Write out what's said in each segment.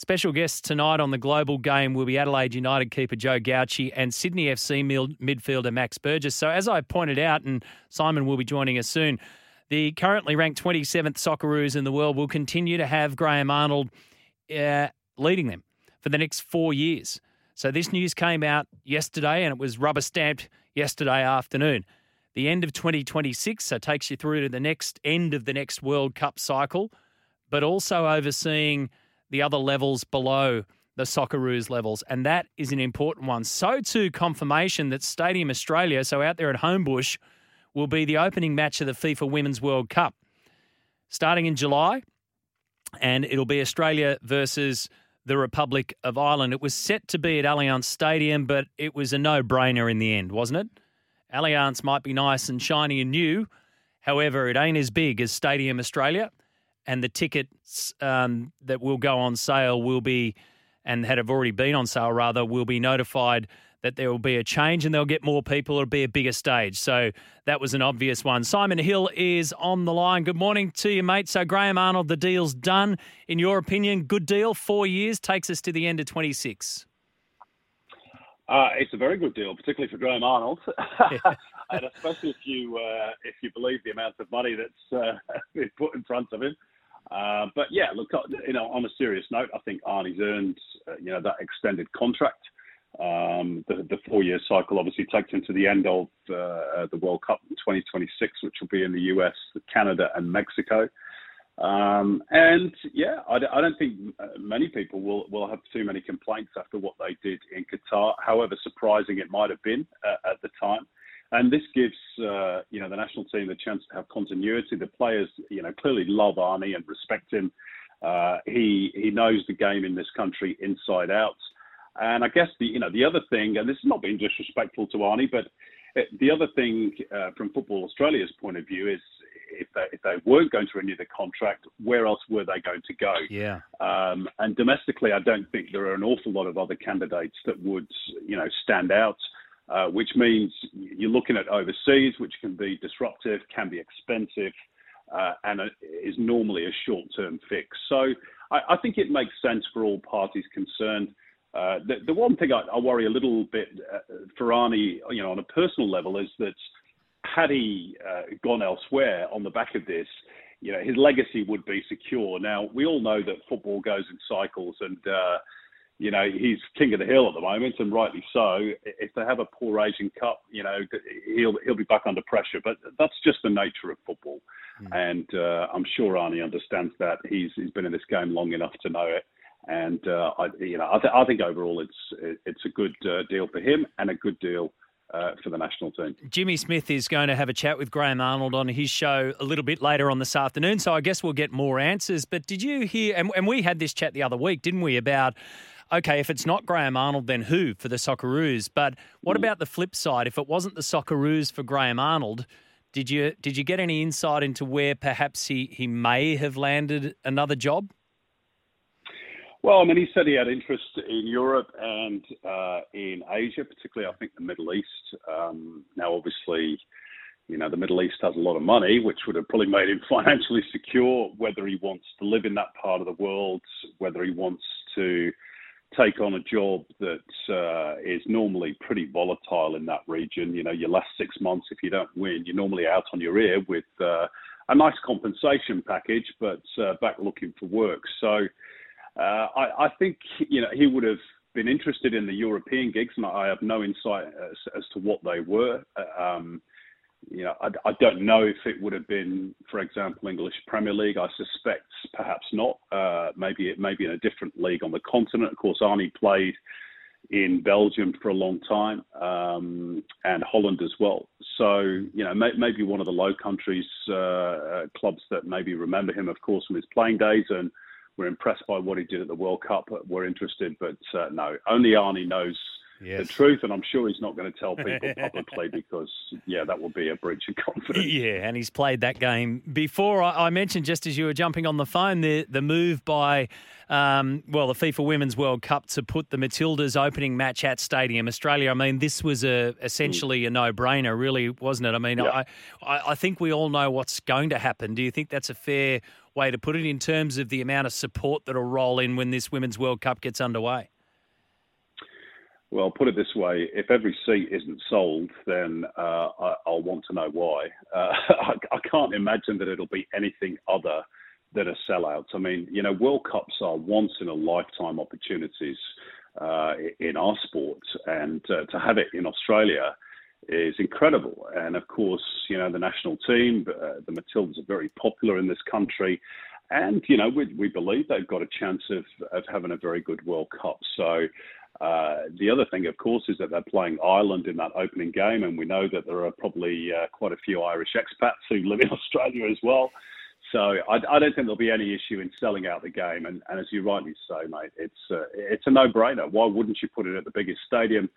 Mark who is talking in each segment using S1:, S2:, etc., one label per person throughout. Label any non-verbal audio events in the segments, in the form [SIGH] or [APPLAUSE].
S1: Special guests tonight on the global game will be Adelaide United keeper Joe Gauci and Sydney FC midfielder Max Burgess. So, as I pointed out, and Simon will be joining us soon, the currently ranked 27th Socceroos in the world will continue to have Graham Arnold uh, leading them for the next four years. So, this news came out yesterday and it was rubber stamped yesterday afternoon. The end of 2026, so takes you through to the next end of the next World Cup cycle, but also overseeing the other levels below the Socceroos levels, and that is an important one. So too confirmation that Stadium Australia, so out there at Homebush, will be the opening match of the FIFA Women's World Cup, starting in July, and it'll be Australia versus the Republic of Ireland. It was set to be at Allianz Stadium, but it was a no-brainer in the end, wasn't it? Allianz might be nice and shiny and new, however, it ain't as big as Stadium Australia and the tickets um, that will go on sale will be, and that have already been on sale rather, will be notified that there will be a change and they'll get more people. It'll be a bigger stage. So that was an obvious one. Simon Hill is on the line. Good morning to you, mate. So, Graham Arnold, the deal's done. In your opinion, good deal. Four years takes us to the end of 26.
S2: Uh, it's a very good deal, particularly for Graham Arnold, [LAUGHS] [LAUGHS] and especially if you uh, if you believe the amount of money that's uh, [LAUGHS] been put in front of him. Uh, but yeah, look, uh, you know, on a serious note, I think Arnie's earned, uh, you know, that extended contract. Um, the, the four-year cycle obviously takes him to the end of uh, the World Cup in 2026, which will be in the US, Canada, and Mexico. Um, and yeah, I, I, don't think uh, many people will, will have too many complaints after what they did in Qatar, however surprising it might have been uh, at the time. And this gives uh, you know the national team the chance to have continuity. The players you know clearly love Arnie and respect him. Uh, he he knows the game in this country inside out. And I guess the you know the other thing, and this is not being disrespectful to Arnie, but the other thing uh, from Football Australia's point of view is if they if they weren't going to renew the contract, where else were they going to go?
S1: Yeah.
S2: Um, and domestically, I don't think there are an awful lot of other candidates that would you know stand out uh, which means you're looking at overseas, which can be disruptive, can be expensive, uh, and is normally a short-term fix. So I, I, think it makes sense for all parties concerned. Uh, the, the, one thing I, I, worry a little bit uh, for Arnie, you know, on a personal level, is that had he uh, gone elsewhere on the back of this, you know, his legacy would be secure. Now we all know that football goes in cycles, and uh, you know, he's king of the hill at the moment, and rightly so. If they have a poor Asian Cup, you know, he'll he'll be back under pressure. But that's just the nature of football, mm. and uh, I'm sure Arnie understands that. He's he's been in this game long enough to know it, and uh, I, you know, I, th- I think overall it's it's a good uh, deal for him and a good deal uh, for the national team.
S1: Jimmy Smith is going to have a chat with Graham Arnold on his show a little bit later on this afternoon, so I guess we'll get more answers. But did you hear, and, and we had this chat the other week, didn't we, about okay, if it's not Graham Arnold, then who for the Socceroos? But what mm. about the flip side? If it wasn't the Socceroos for Graham Arnold, did you did you get any insight into where perhaps he, he may have landed another job?
S2: Well, I mean, he said he had interest in Europe and uh, in Asia, particularly I think the Middle East. Um, now, obviously, you know, the Middle East has a lot of money, which would have probably made him [LAUGHS] financially secure. Whether he wants to live in that part of the world, whether he wants to take on a job that uh, is normally pretty volatile in that region. You know, your last six months, if you don't win, you're normally out on your ear with uh, a nice compensation package, but uh, back looking for work. So uh, I, I, think you know he would have been interested in the European gigs, and I have no insight as, as to what they were. Uh, um, you know, I, I, don't know if it would have been, for example, English Premier League. I suspect perhaps not. Uh, maybe it may be in a different league on the continent. Of course, Arnie played in Belgium for a long time um, and Holland as well. So you know, may, maybe one of the Low Countries uh, uh clubs that maybe remember him, of course, from his playing days and we're impressed by what he did at the World Cup. We're interested, but uh, no, only Arnie knows yes. the truth, and I'm sure he's not going to tell people [LAUGHS] publicly because, yeah, that will be a breach of confidence.
S1: Yeah, and he's played that game before. I, I mentioned just as you were jumping on the phone the the move by. Um, well, the FIFA Women's World Cup to put the Matildas opening match at Stadium Australia. I mean, this was a essentially a no-brainer, really, wasn't it? I mean, yeah. I, I think we all know what's going to happen. Do you think that's a fair way to put it in terms of the amount of support that'll roll in when this Women's World Cup gets underway?
S2: Well, put it this way: if every seat isn't sold, then uh, I, will want to know why. Uh, [LAUGHS] I, I, can't imagine that it'll be anything other than a sellout. I mean, you know, World Cups are once in a lifetime opportunities uh, in our sport, and uh, to have it in Australia is incredible. And of course, you know, the national team, uh, the Matildas are very popular in this country. And, you know, we, we believe they've got a chance of, of having a very good World Cup. So, uh, the other thing, of course, is that they're playing Ireland in that opening game, and we know that there are probably uh, quite a few Irish expats who live in [LAUGHS] Australia as well. So I, I, don't think there'll be any issue in selling out the game. And, and as you rightly say, mate, it's uh, it's a no-brainer. Why wouldn't you put it at the biggest stadium?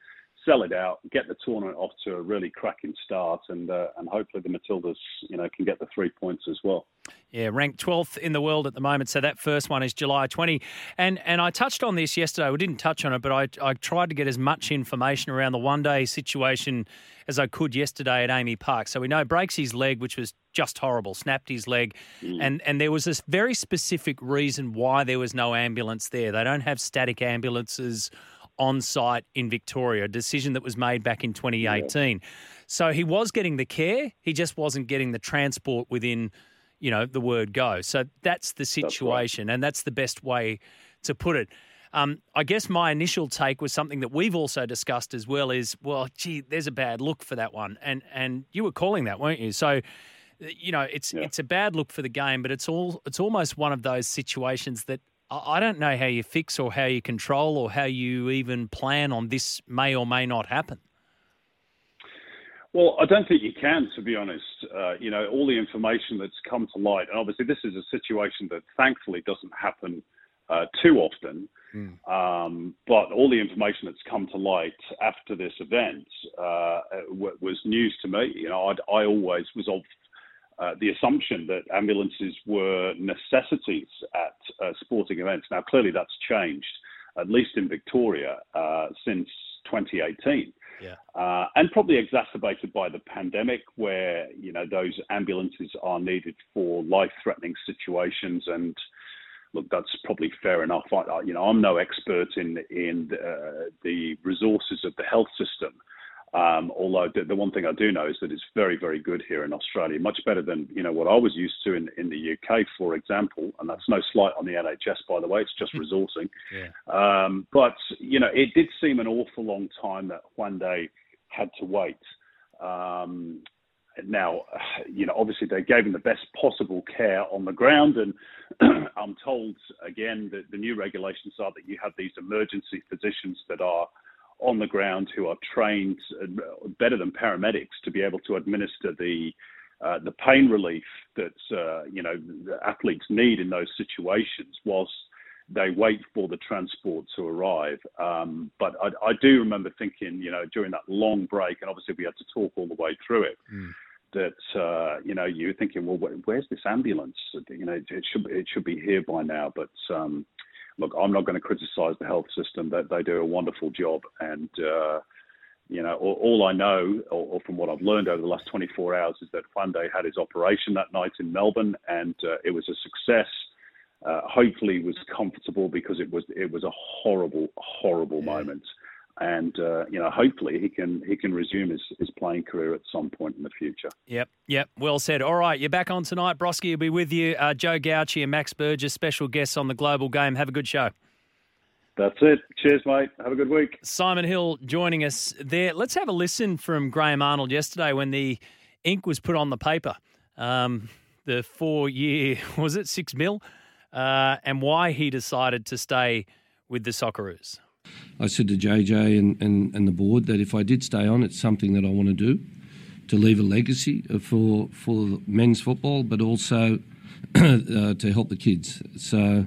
S2: Sell it out, get the tournament off to a really cracking start, and uh, and hopefully the Matildas, you know, can get the three points as well.
S1: Yeah, ranked 12th in the world at the moment. So that first one is July 20. And and I touched on this yesterday. We didn't touch on it, but I, I tried to get as much information around the Juande situation as I could yesterday at AAMI Park. So we know breaks his leg, which was just horrible, snapped his leg. Mm. And, and there was this very specific reason why there was no ambulance there. They don't have static ambulances on site in Victoria, a decision that was made back in 2018. Yeah. So he was getting the care, he just wasn't getting the transport within, you know, the word go. So that's the situation, that's right. and that's the best way to put it. Um, I guess my initial take was something that we've also discussed as well is, well, gee, there's a bad look for that one, and and you were calling that, weren't you? So, you know, it's yeah. it's a bad look for the game, but it's all it's almost one of those situations that I don't know how you fix or how you control or how you even plan on this may or may not happen.
S2: Well, I don't think you can, to be honest. Uh, you know, all the information that's come to light, and obviously this is a situation that thankfully doesn't happen uh, too often. Mm. Um, but all the information that's come to light after this event uh, was news to me. You know, I'd, i always was of uh, the assumption that ambulances were necessities at uh, sporting events. Now, clearly that's changed, at least in Victoria, uh, since 2018. Yeah. Uh, and probably exacerbated by the pandemic, where you know those ambulances are needed for life-threatening situations. And look, that's probably fair enough. I, you know, I'm no expert in in the, the resources of the health system, um, although the, the, one thing I do know is that it's very, very good here in Australia, much better than you know what I was used to in, in the UK, for example. And that's no slight on the NHS, by the way. It's just [LAUGHS] resourcing. yeah. um, but you know, it did seem an awful long time that Juande had to wait. Um, now, you know, obviously they gave him the best possible care on the ground, and [CLEARS THROAT] I'm told again that the new regulations are that you have these emergency physicians that are on the ground who are trained uh, better than paramedics to be able to administer the uh, the pain relief that uh, you know athletes need in those situations whilst they wait for the transport to arrive. Um, but I, I, do remember thinking, you know, during that long break, and obviously we had to talk all the way through it. Mm. That uh, you know, you're thinking, well, where's this ambulance? You know, it should it should be here by now. But um, look, I'm not going to criticise the health system. That they, they do a wonderful job, and uh, you know, all, all I know, or, or, from what I've learned over the last 24 hours, is that Juande had his operation that night in Melbourne, and uh, it was a success. Uh, hopefully, was comfortable because it was it was a horrible, horrible yeah. moment and uh, you know hopefully he can he can resume his, his playing career at some point in the future.
S1: Yep, yep, well said. All right, you're back on tonight. Broski will be with you. Uh, Joe Gauci and Max Burgess, special guests on the Global Game. Have a good show.
S2: That's it. Cheers, mate. Have a good week.
S1: Simon Hill joining us there. Let's have a listen from Graham Arnold yesterday when the ink was put on the paper. Um, the four year [LAUGHS] was it six mil, uh, and why he decided to stay with the Socceroos.
S3: I said to JJ and, and, and the board that if I did stay on, it's something that I want to do to leave a legacy for for men's football, but also [CLEARS THROAT] uh, to help the kids. So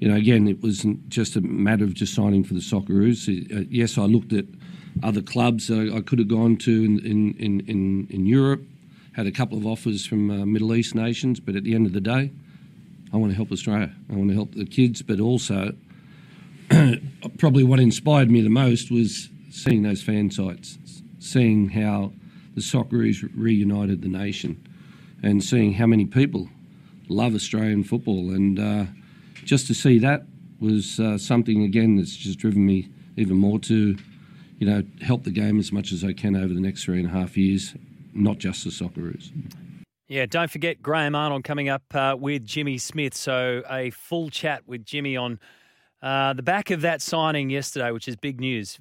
S3: you know, again, it wasn't just a matter of just signing for the Socceroos. Uh, yes, I looked at other clubs that I could have gone to in, in, in, in, Europe, had a couple of offers from uh, Middle East nations, but at the end of the day, I want to help Australia. I want to help the kids, but also, probably what inspired me the most was seeing those fan sites, seeing how the Socceroos reunited the nation, and seeing how many people love Australian football. And uh, just to see that was uh, something, again, that's just driven me even more to you know, help the game as much as I can over the next three and a half years, not just the Socceroos.
S1: Yeah, don't forget Graham Arnold coming up uh, with Jimmy Smith. So a full chat with Jimmy on uh, the back of that signing yesterday, which is big news.